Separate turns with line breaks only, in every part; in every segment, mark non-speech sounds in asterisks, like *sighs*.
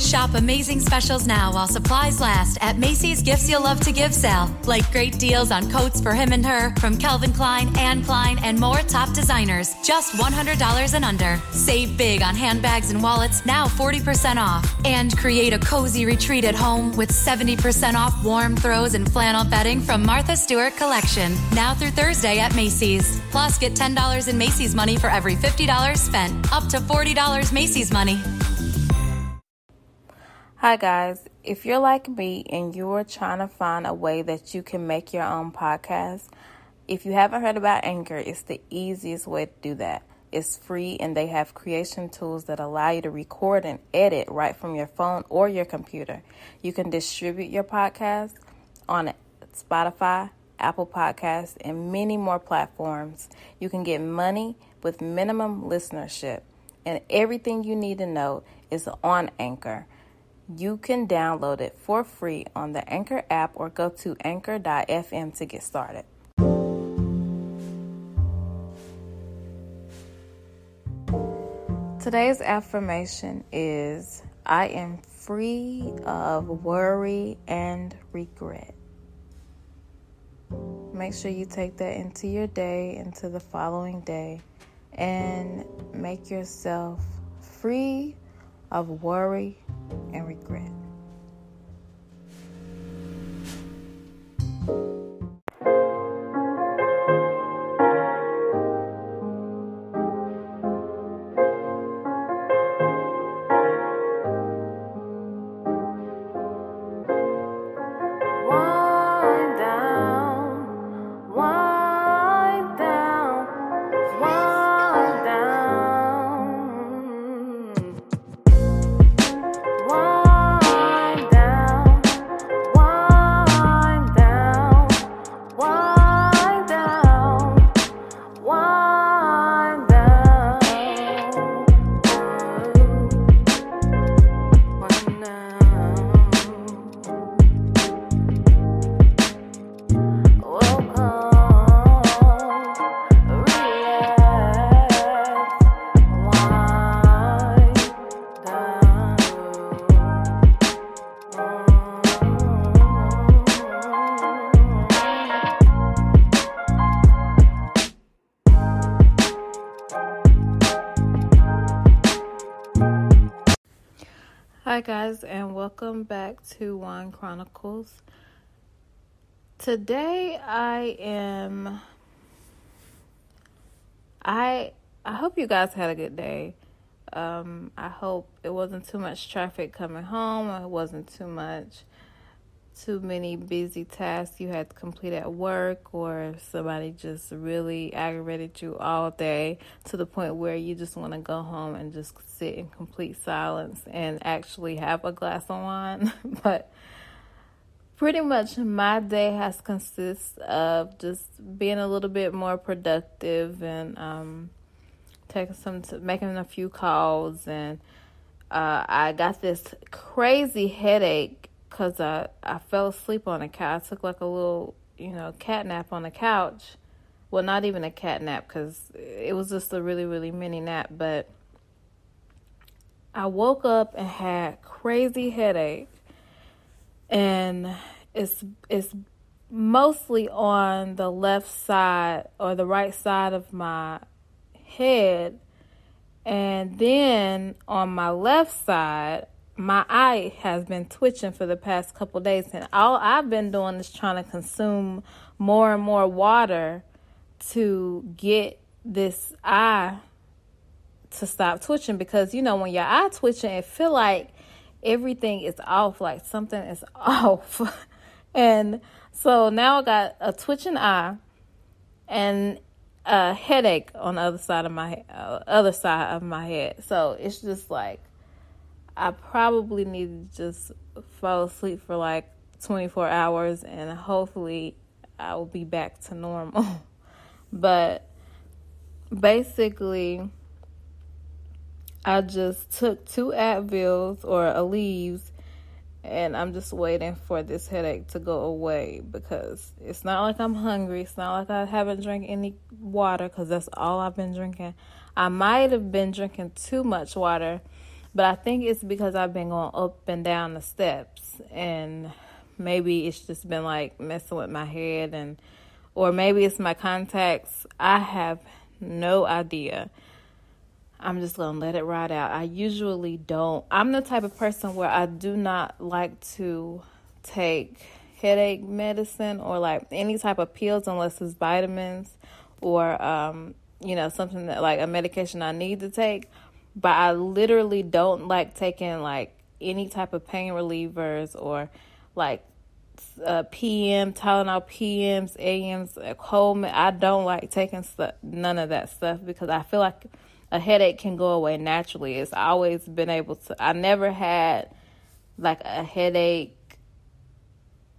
Shop amazing specials now while supplies last at Macy's Gifts You'll Love to Give sale. Like great deals on coats for him and her from Calvin Klein, Anne Klein, and more top designers. Just $100 and under. Save big on handbags and wallets, now 40% off. And create a cozy retreat at home with 70% off warm throws and flannel bedding from Martha Stewart Collection. Now through Thursday at Macy's. Plus, get $10 in Macy's money for every $50 spent. Up to $40 Macy's money.
Hi, guys. If you're like me and you're trying to find a way that you can make your own podcast, if you haven't heard about Anchor, it's the easiest way to do that. It's free and they have creation tools that allow you to record and edit right from your phone or your computer. You can distribute your podcast on Spotify, Apple Podcasts, and many more platforms. You can get money with minimum listenership, and everything you need to know is on Anchor. You can download it for free on the Anchor app or go to anchor.fm to get started. Today's affirmation is I am free of worry and regret. Make sure you take that into your day, into the following day, and make yourself free of worry and regret. Hi, guys, and welcome back to Wine Chronicles. Today I am I I hope you guys had a good day. Um I hope it wasn't too much traffic coming home. It wasn't too much too many busy tasks you had to complete at work or somebody just really aggravated you all day to the point where you just want to go home and just sit in complete silence and actually have a glass of wine. *laughs* but pretty much my day has consist of just being a little bit more productive and um, taking some t- making a few calls and uh, I got this crazy headache because I, I fell asleep on the couch. I took like a little you know cat nap on the couch. Well, not even a cat nap because it was just a really really mini nap, but I woke up and had crazy headache and it's it's mostly on the left side or the right side of my head and then on my left side my eye has been twitching for the past couple days and all I've been doing is trying to consume more and more water to get this eye to stop twitching because you know when your eye twitching it feel like everything is off like something is *laughs* off. And so now i got a twitching eye and a headache on the other side of my uh, other side of my head. So it's just like i probably need to just fall asleep for like 24 hours and hopefully i will be back to normal *laughs* but basically I just took two Advils or Aleve and I'm just waiting for this headache to go away because it's not like I'm hungry. It's not like I haven't drank any water because that's all I've been drinking. I might have been drinking too much water But I think it's because I've been going up and down the steps and maybe it's just been like messing with my head and or maybe it's my contacts. I have no idea. I'm just going to let it ride out. I usually don't. I'm the type of person where I do not like to take headache medicine or like any type of pills unless it's vitamins or um, you know something that like a medication I need to take. But I literally don't like taking like any type of pain relievers or like uh, PM, Tylenol PMs, AMs, Coleman. I don't like taking stuff, none of that stuff because I feel like a headache can go away naturally. It's always been able to. I never had like a headache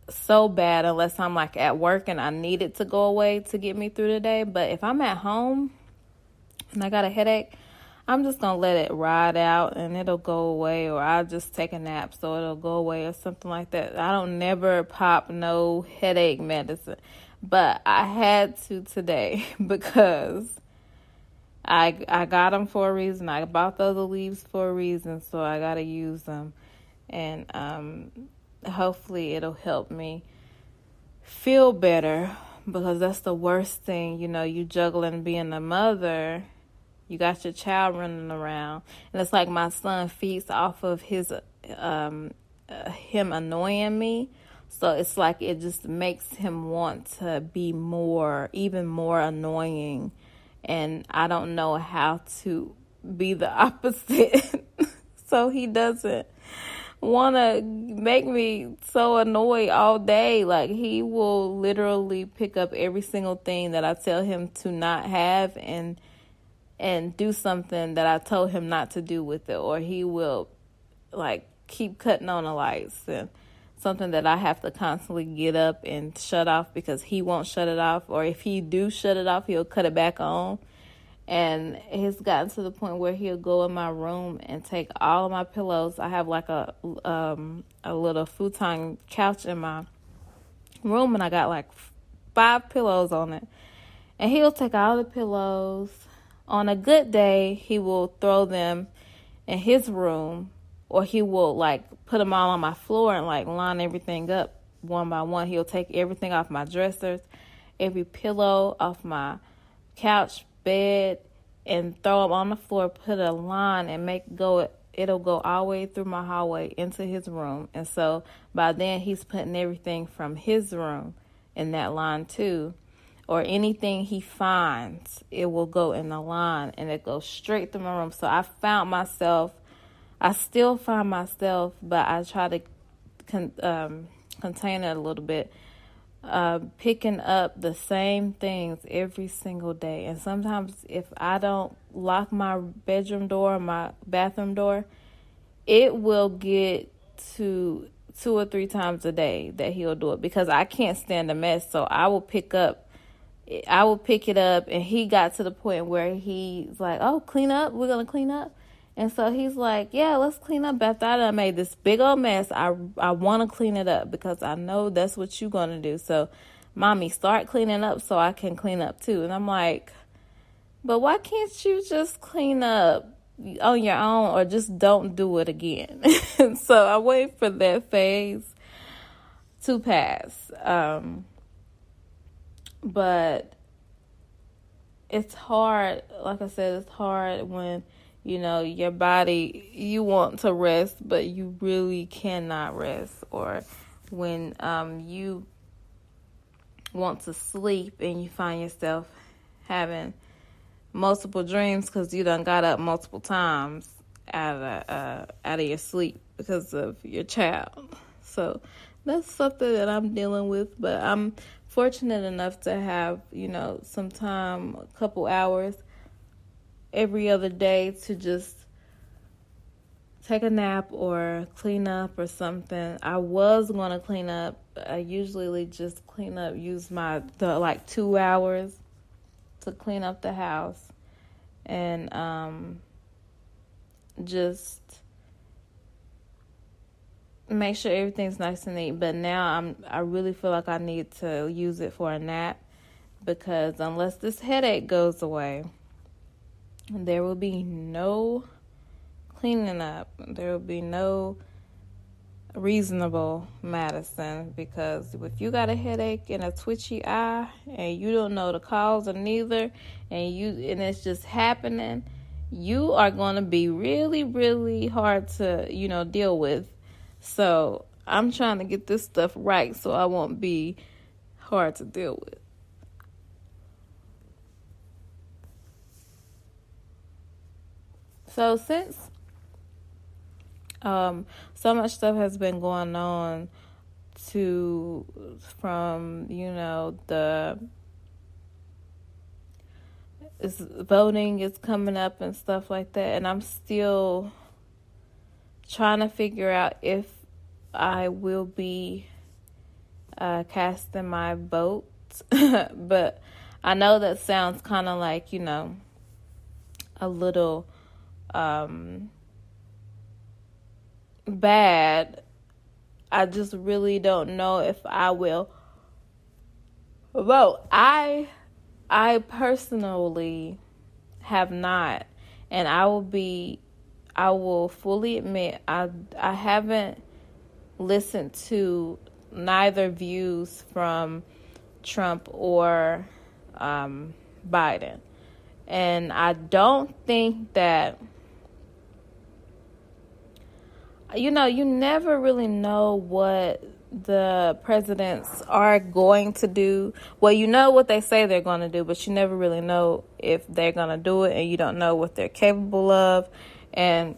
so bad unless I'm like at work and I need it to go away to get me through the day. But if I'm at home and I got a headache, I'm just gonna let it ride out and it'll go away, or I'll just take a nap so it'll go away, or something like that. I don't never pop no headache medicine, but I had to today *laughs* because I I got them for a reason. I bought those Aleves for a reason, so I gotta use them, and um, hopefully it'll help me feel better because that's the worst thing. You know, you juggling being a mother, you got your child running around, and it's like my son feeds off of his um, uh, him annoying me. So it's like it just makes him want to be more, even more annoying and I don't know how to be the *laughs* opposite. so he doesn't want to make me so annoyed all day. Like he will literally pick up every single thing that I tell him to not have and and do something that I told him not to do with it or he will like keep cutting on the lights and something that I have to constantly get up and shut off because he won't shut it off or if he do shut it off he'll cut it back on. And it's gotten to the point where he'll go in my room and take all of my pillows. I have like a um a little futon couch in my room and I got like five pillows on it. And he'll take all the pillows on a good day he will throw them in his room or he will like put them all on my floor and like line everything up one by one. He'll take everything off my dressers, every pillow off my couch, bed, and throw them on the floor. Put a line and make go. It'll go all the way through my hallway into his room. And so by then he's putting everything from his room in that line too. Or anything he finds, it will go in the line and it goes straight through my room. So I found myself I still find myself, but I try to con- um, contain it a little bit, uh, picking up the same things every single day. And sometimes, if I don't lock my bedroom door, my bathroom door, it will get to two or three times a day that he'll do it because I can't stand a mess. So I will pick up. I will pick it up, and he got to the point where he's like, "Oh, clean up. We're gonna clean up." And so he's like, "Yeah, let's clean up after I made this big old mess. I I want to clean it up because I know that's what you're gonna do. So, mommy, start cleaning up so I can clean up too." And I'm like, "But why can't you just clean up on your own, or just don't do it again?" *laughs* so I wait for that phase to pass. Um, but it's hard. Like I said, it's hard when you know your body you want to rest but you really cannot rest or when um, you want to sleep and you find yourself having multiple dreams because you done got up multiple times out of uh, out of your sleep because of your child so that's something that i'm dealing with but i'm fortunate enough to have you know some time a couple hours every other day to just take a nap or clean up or something. I was going to clean up. I usually just clean up, use my the like 2 hours to clean up the house and um just make sure everything's nice and neat. But now I'm I really feel like I need to use it for a nap because unless this headache goes away, there will be no cleaning up. There will be no reasonable medicine because if you got a headache and a twitchy eye and you don't know the cause of neither and you and it's just happening you are going to be really really hard to you know deal with so i'm trying to get this stuff right so i won't be hard to deal with. So since um, so much stuff has been going on to from you know the is voting is coming up and stuff like that and I'm still trying to figure out if I will be uh, casting my vote *laughs* but I know that sounds kind of like you know a little um bad. I just really don't know if I will vote. I I personally have not and I will be I will fully admit I I haven't listened to neither views from Trump or um, Biden. And I don't think that you know, you never really know what the presidents are going to do. Well, you know what they say they're going to do, but you never really know if they're going to do it, and you don't know what they're capable of. And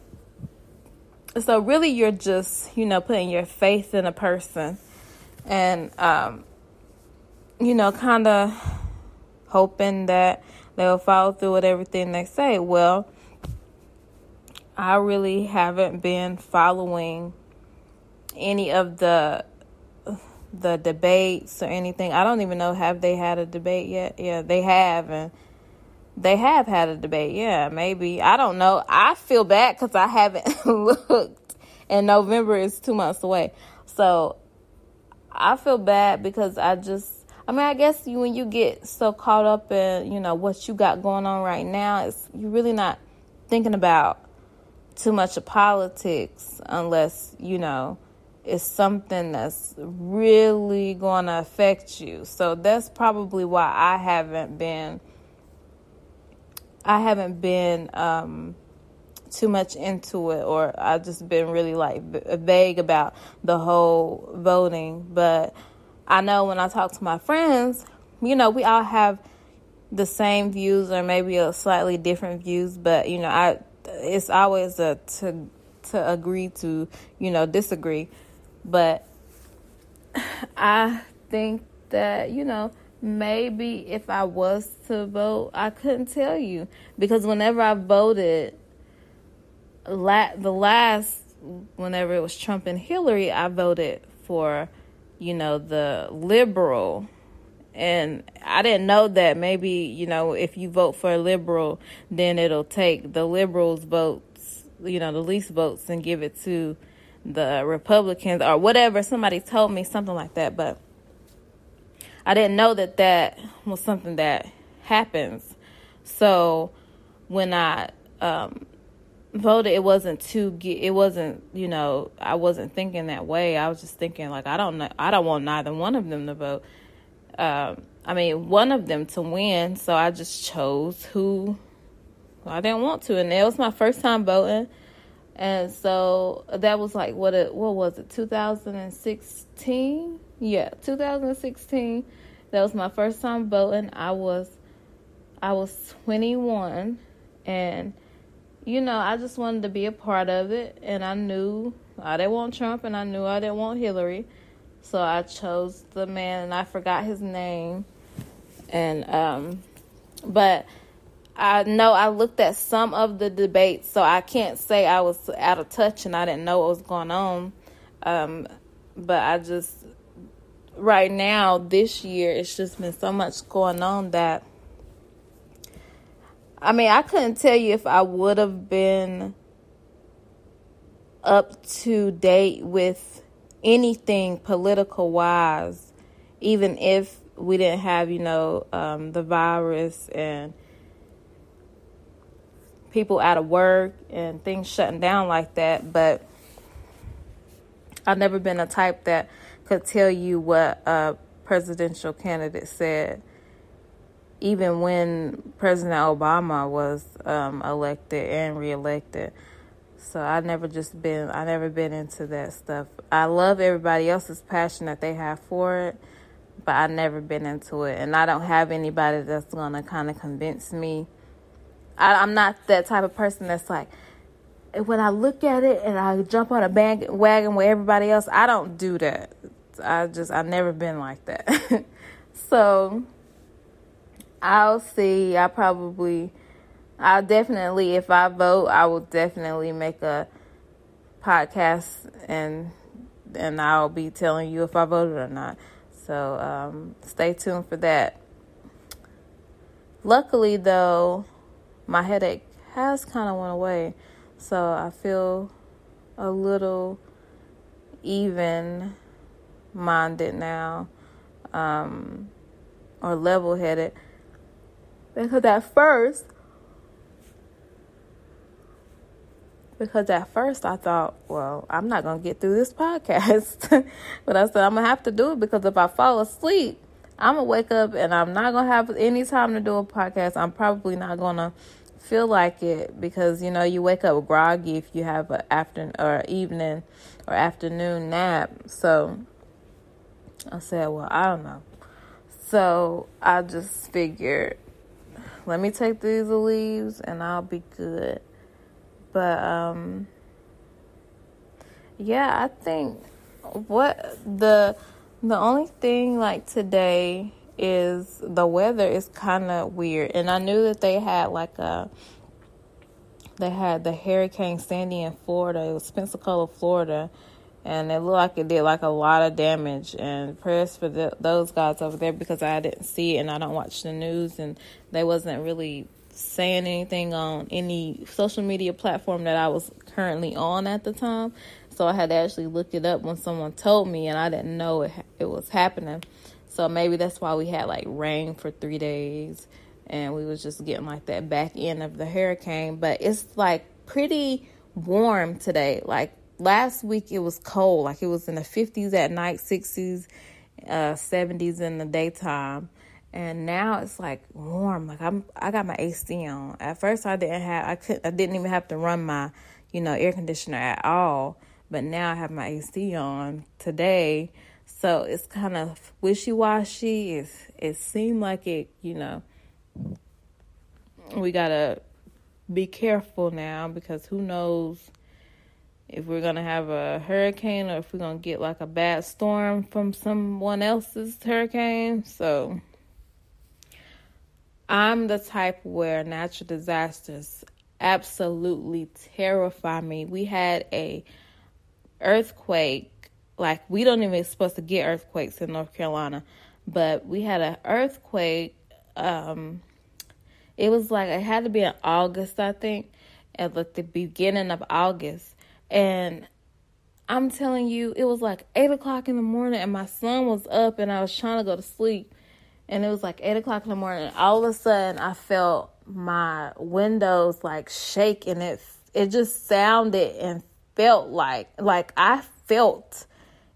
so, really, you're just, you know, putting your faith in a person and, um, you know, kind of hoping that they'll follow through with everything they say. Well, I really haven't been following any of the the debates or anything. I don't even know have they had a debate yet. Yeah, they have and they have had a debate. Yeah, maybe. I don't know. I feel bad cuz I haven't *laughs* looked and November is 2 months away. So I feel bad because I just I mean, I guess you, when you get so caught up in, you know, what you got going on right now, it's you're really not thinking about too much of politics unless, you know, it's something that's really going to affect you. So that's probably why I haven't been I haven't been um, too much into it or I've just been really like vague about the whole voting, but I know when I talk to my friends, you know, we all have the same views or maybe a slightly different views, but you know, I it's always a to to agree to you know disagree. But *sighs* i think that you know maybe if i was to vote i couldn't tell you. Because whenever i voted la- the last whenever it was trump and hillary i voted for you know the liberal. And I didn't know that. Maybe, you know, if you vote for a liberal, then it'll take the liberals' votes, you know, the least votes and give it to the Republicans or whatever. Somebody told me something like that, but I didn't know that that was something that happens. So when I um, voted, it wasn't to get, it wasn't, you know, I wasn't thinking that way. I was just thinking like, I don't know, I don't want neither one of them to vote um, I mean, one of them to win. So I just chose who I didn't want to, and it was my first time voting. And so that was like what it what was it 2016? Yeah, 2016. That was my first time voting. I was I was 21 and you know, I just wanted to be a part of it and I knew I didn't want Trump and I knew I didn't want Hillary. So I chose the man and I forgot his name. And um but I know I looked at some of the debates, so I can't say I was out of touch and I didn't know what was going on. Um but I just right now this year it's just been so much going on that I mean, I couldn't tell you if I would have been up to date with anything political wise, even if we didn't have, you know, um, the virus and people out of work and things shutting down like that. But I've never been a type that could tell you what a presidential candidate said. Even when President Obama was um, elected and reelected, so I never just been I never been into that stuff. I love everybody else's passion that they have for it, but I never been into it, and I don't have anybody that's gonna kind of convince me. I, I'm not that type of person that's like, when I look at it and I jump on a bandwagon with everybody else, I don't do that. I just I've never been like that. *laughs* so I'll see. I probably I definitely if I vote, I will definitely make a podcast and and I'll be telling you if I voted or not. So um, stay tuned for that. Luckily though, my headache has kind of went away. So I feel a little even minded now um, or level headed. Because at first, because at first I thought, well, I'm not going to get through this podcast. *laughs* but I said, I'm going to have to do it because if I fall asleep, I'm going to wake up and I'm not going to have any time to do a podcast. I'm probably not going to feel like it because you know you wake up groggy if you have an afternoon or evening or afternoon nap. So I said, well, I don't know. So I just figured, let me take these Aleves and I'll be good. But um, yeah, I think what the the only thing like today is the weather is kind of weird. And I knew that they had like a they had the Hurricane Sandy in Florida. It was Pensacola, Florida, and it looked like it did like a lot of damage. And prayers for the, those guys over there because I didn't see it and I don't watch the news, and they wasn't really saying anything on any social media platform that I was currently on at the time. So I had to actually look it up when someone told me, and I didn't know it, it was happening. So maybe that's why we had like rain for three days and we was just getting like that back end of the hurricane. But it's like pretty warm today. Like last week it was cold. Like it was in the 50s at night, 60s, uh, 70s in the daytime. And now it's like warm. Like I'm I got my AC on. At first I didn't have I couldn't, I didn't even have to run my, you know, air conditioner at all. But now I have my AC on today so it's kind of wishy washy. It's, it seemed like it, you know, we gotta be careful now because who knows if we're gonna have a hurricane or if we're gonna get like a bad storm from someone else's hurricane. So I'm the type where natural disasters absolutely terrify me. We had a earthquake like we don't even supposed to get earthquakes in North Carolina, but we had an earthquake. Um, it was like it had to be in August, I think, at like the beginning of August, and I'm telling you, it was like eight o'clock in the morning, and my son was up, and I was trying to go to sleep, and it was like eight o'clock in the morning. All of a sudden, I felt my windows like shake, and it it just sounded and felt like like I felt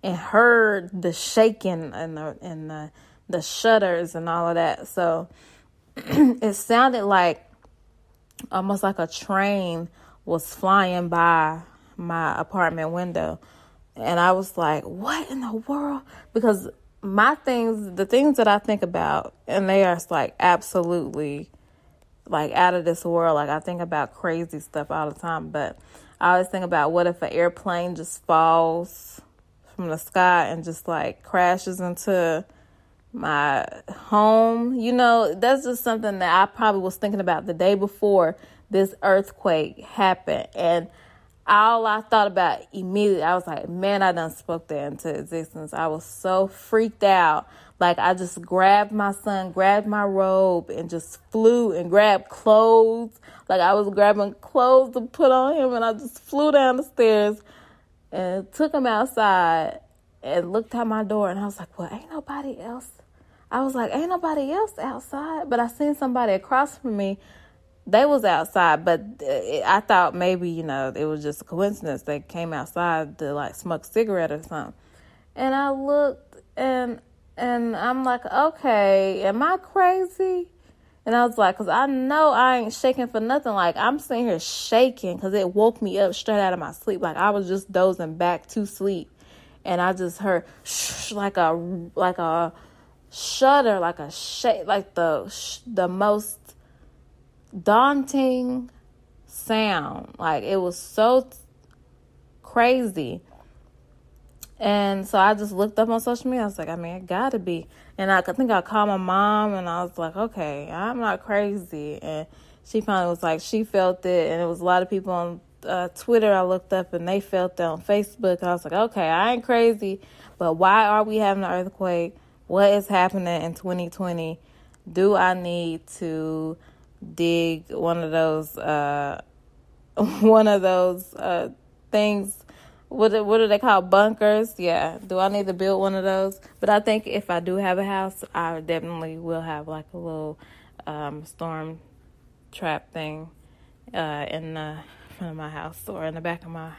and heard the shaking and the and the the shutters and all of that. So *clears throat* it sounded like almost like a train was flying by my apartment window. And I was like, what in the world? Because my things, the things that I think about, and they are like absolutely like out of this world. Like I think about crazy stuff all the time, but I always think about what if an airplane just falls from the sky and just like crashes into my home. You know, that's just something that I probably was thinking about the day before this earthquake happened. And all I thought about immediately, I was like, man, I done spoke that into existence. I was so freaked out. Like I just grabbed my son, grabbed my robe, and just flew and grabbed clothes. Like I was grabbing clothes to put on him, and I just flew down the stairs and took him outside and looked out my door and I was like, well, ain't nobody else. I was like, ain't nobody else outside. But I seen somebody across from me they was outside, but uh, I thought maybe you know it was just a coincidence they came outside to like smoke a cigarette or something. And I looked and and I'm like, okay, am I crazy? And I was like, cause I know I ain't shaking for nothing. Like I'm sitting here shaking, cause it woke me up straight out of my sleep. Like I was just dozing back to sleep, and I just heard shh, like a like a shudder, like a shake, like the the most daunting sound. Like it was so crazy. And so I just looked up on social media. I was like, I mean, it gotta be. And I, I think I called my mom and I was like, okay, I'm not crazy. And she finally was like, she felt it. And it was a lot of people on uh, Twitter I looked up and they felt it on Facebook. I was like, okay, I ain't crazy. But why are we having an earthquake? What is happening in 2020? Do I need to dig one of those uh *laughs* one of those uh things what what do they call bunkers? Yeah. Do I need to build one of those? But I think if I do have a house, I definitely will have like a little um storm trap thing uh in the front of my house or in the back of my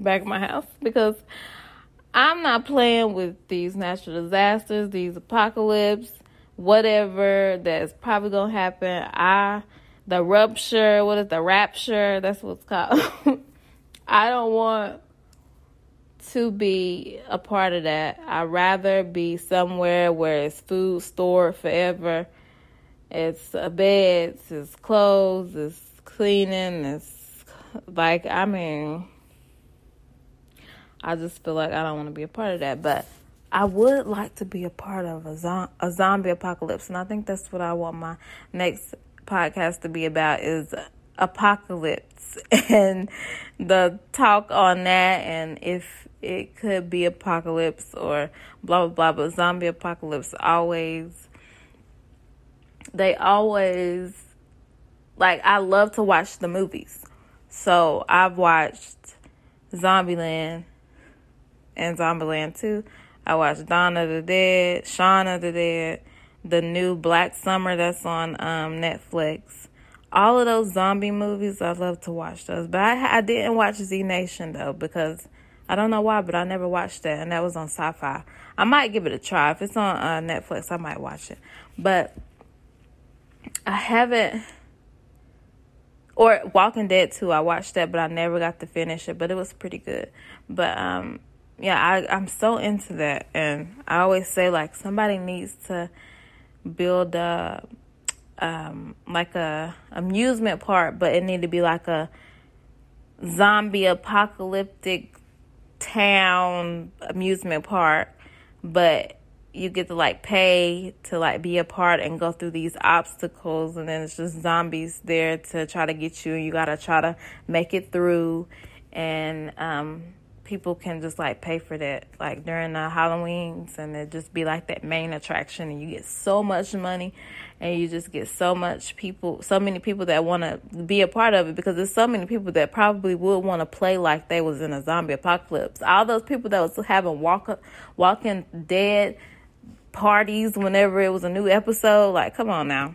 back of my house because I'm not playing with these natural disasters, these apocalypse whatever that's probably gonna happen. I the rupture, what is the rapture? That's what's called. *laughs* I don't want to be a part of that. I'd rather be somewhere where it's food stored forever. It's a bed, it's clothes, it's cleaning, it's like I mean I just feel like I don't want to be a part of that, but I would like to be a part of a, zo- a zombie apocalypse, and I think that's what I want my next podcast to be about is apocalypse *laughs* and the talk on that, and if it could be apocalypse or blah blah blah. But zombie apocalypse always, they always like. I love to watch the movies, so I've watched Zombieland and Zombieland 2. I watched Dawn of the Dead, Shaun of the Dead, the new Black Summer that's on um, Netflix. All of those zombie movies, I love to watch those. But I, I didn't watch Z Nation though because I don't know why, but I never watched that, and that was on Sci-Fi. I might give it a try if it's on uh, Netflix. I might watch it, but I haven't. Or Walking Dead too. I watched that, but I never got to finish it. But it was pretty good. But um, yeah, I, I'm so into that. And I always say, like, somebody needs to build a, um, like a amusement park, but it need to be like a zombie apocalyptic town amusement park, but you get to like pay to like be a part and go through these obstacles and then it's just zombies there to try to get you and you gotta try to make it through and um people can just like pay for that like during the Halloweens and it just be like that main attraction and you get so much money and you just get so much people so many people that want to be a part of it because there's so many people that probably would want to play like they was in a zombie apocalypse. All those people that was having walk up walking dead parties whenever it was a new episode like come on now.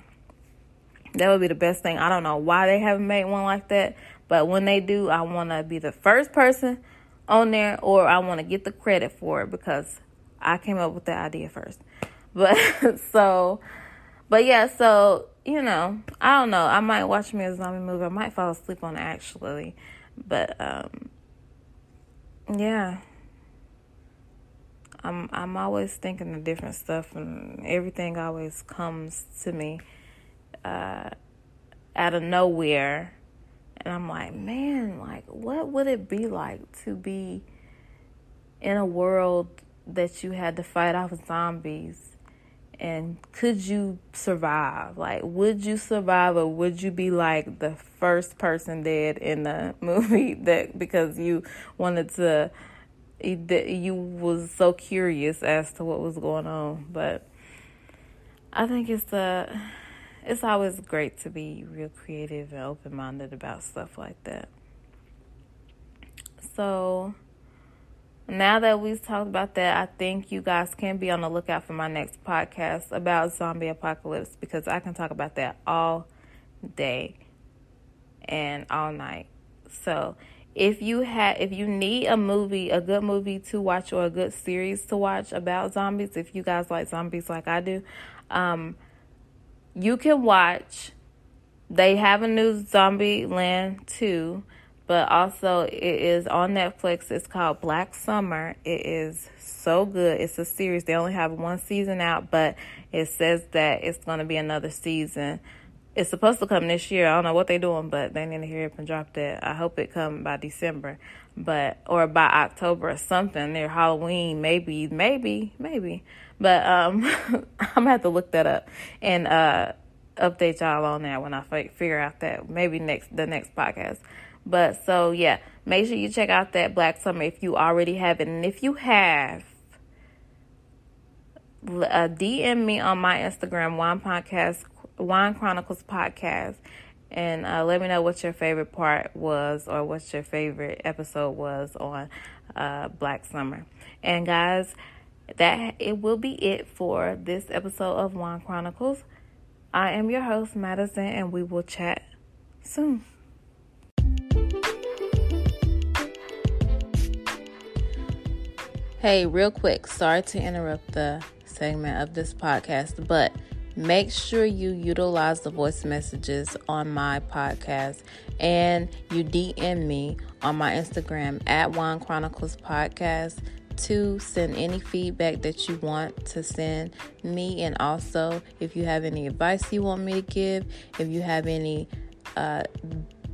That would be the best thing. I don't know why they haven't made one like that but when they do i want to be the first person on there or I want to get the credit for it because I came up with the idea first. But *laughs* so, but yeah, so, you know, I don't know. I might watch me a zombie movie. I might fall asleep on it actually. But, um, yeah. I'm I'm always thinking of different stuff and everything always comes to me uh, out of nowhere and I'm like, man, like, what would it be like to be in a world that you had to fight off of zombies? And could you survive? Like, would you survive, or would you be like the first person dead in the *laughs* movie that because you wanted to, you was so curious as to what was going on? But I think it's the it's always great to be real creative and open minded about stuff like that. So now that we've talked about that, I think you guys can be on the lookout for my next podcast about zombie apocalypse because I can talk about that all day. and all night. So if you have if you need a movie, a good movie to watch or a good series to watch about zombies, if you guys like zombies like I do, um, you can watch. They have a new Zombieland 2, but also it is on Netflix. It's called Black Summer. It is so good. It's a series. They only have one season out, but it says that it's going to be another season. It's supposed to come this year. I don't know what they're doing, but they need to hurry up and drop that. I hope it come by December, but or by October or something near Halloween, maybe, maybe, maybe. But um, *laughs* I'm gonna have to look that up and uh, update y'all on that when I figure out that maybe next the next podcast. But so yeah, make sure you check out that Black Summer if you already have it, and if you have, uh, DM me on my Instagram, Wine Podcast, Wine Chronicles Podcast, and uh, let me know what your favorite part was or what your favorite episode was on uh, Black Summer. And guys, that it will be it for this episode of Wine Chronicles. I am your host, Madison, and we will chat soon. Hey, real quick, sorry to interrupt the segment of this podcast, but make sure you utilize the voice messages on my podcast and you DM me on my Instagram at Wine Chronicles Podcast to send any feedback that you want to send me. And also, if you have any advice you want me to give, if you have any uh,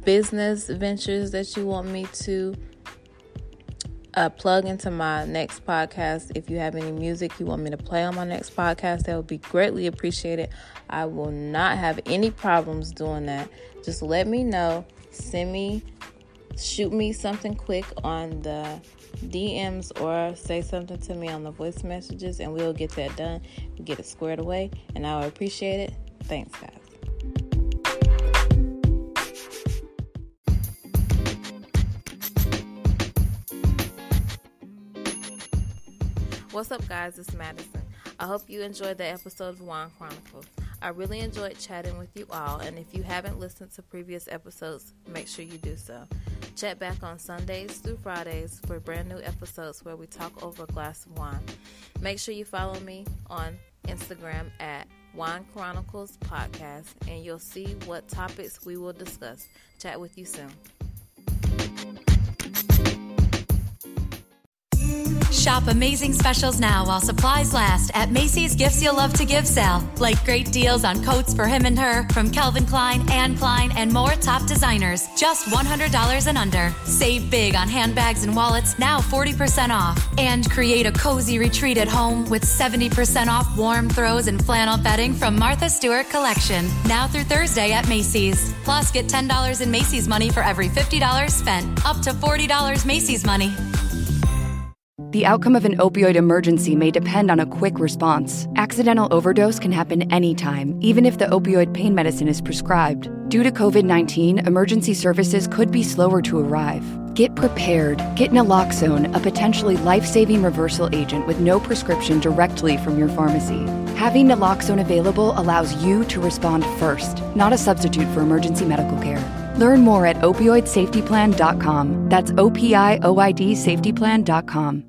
business ventures that you want me to plug into my next podcast. If you have any music you want me to play on my next podcast, that would be greatly appreciated. I will not have any problems doing that. Just let me know. Send me, shoot me something quick on the DMs or say something to me on the voice messages, and we'll get that done. get it squared away, and I will appreciate it. Thanks, guys. What's up, guys? It's Madison. I hope you enjoyed the episode of Wine Chronicles. I really enjoyed chatting with you all, and if you haven't listened to previous episodes, make sure you do so. Check back on Sundays through Fridays for brand new episodes where we talk over a glass of wine. Make sure you follow me on Instagram at Wine Chronicles Podcast, and you'll see what topics we will discuss. Chat with you soon.
Shop amazing specials now while supplies last at Macy's Gifts You'll Love to Give sale. Like great deals on coats for him and her from Calvin Klein, Anne Klein, and more top designers. Just $100 and under. Save big on handbags and wallets, now 40% off. And create a cozy retreat at home with 70% off warm throws and flannel bedding from Martha Stewart Collection. Now through Thursday at Macy's. Plus, get $10 in Macy's money for every $50 spent. Up to $40 Macy's money.
The outcome of an opioid emergency may depend on a quick response. Accidental overdose can happen anytime, even if the opioid pain medicine is prescribed. Due to COVID 19, emergency services could be slower to arrive. Get prepared. Get naloxone, a potentially life saving reversal agent with no prescription directly from your pharmacy. Having naloxone available allows you to respond first, not a substitute for emergency medical care. Learn more at opioidsafetyplan.com. That's O P I O I D safetyplan.com.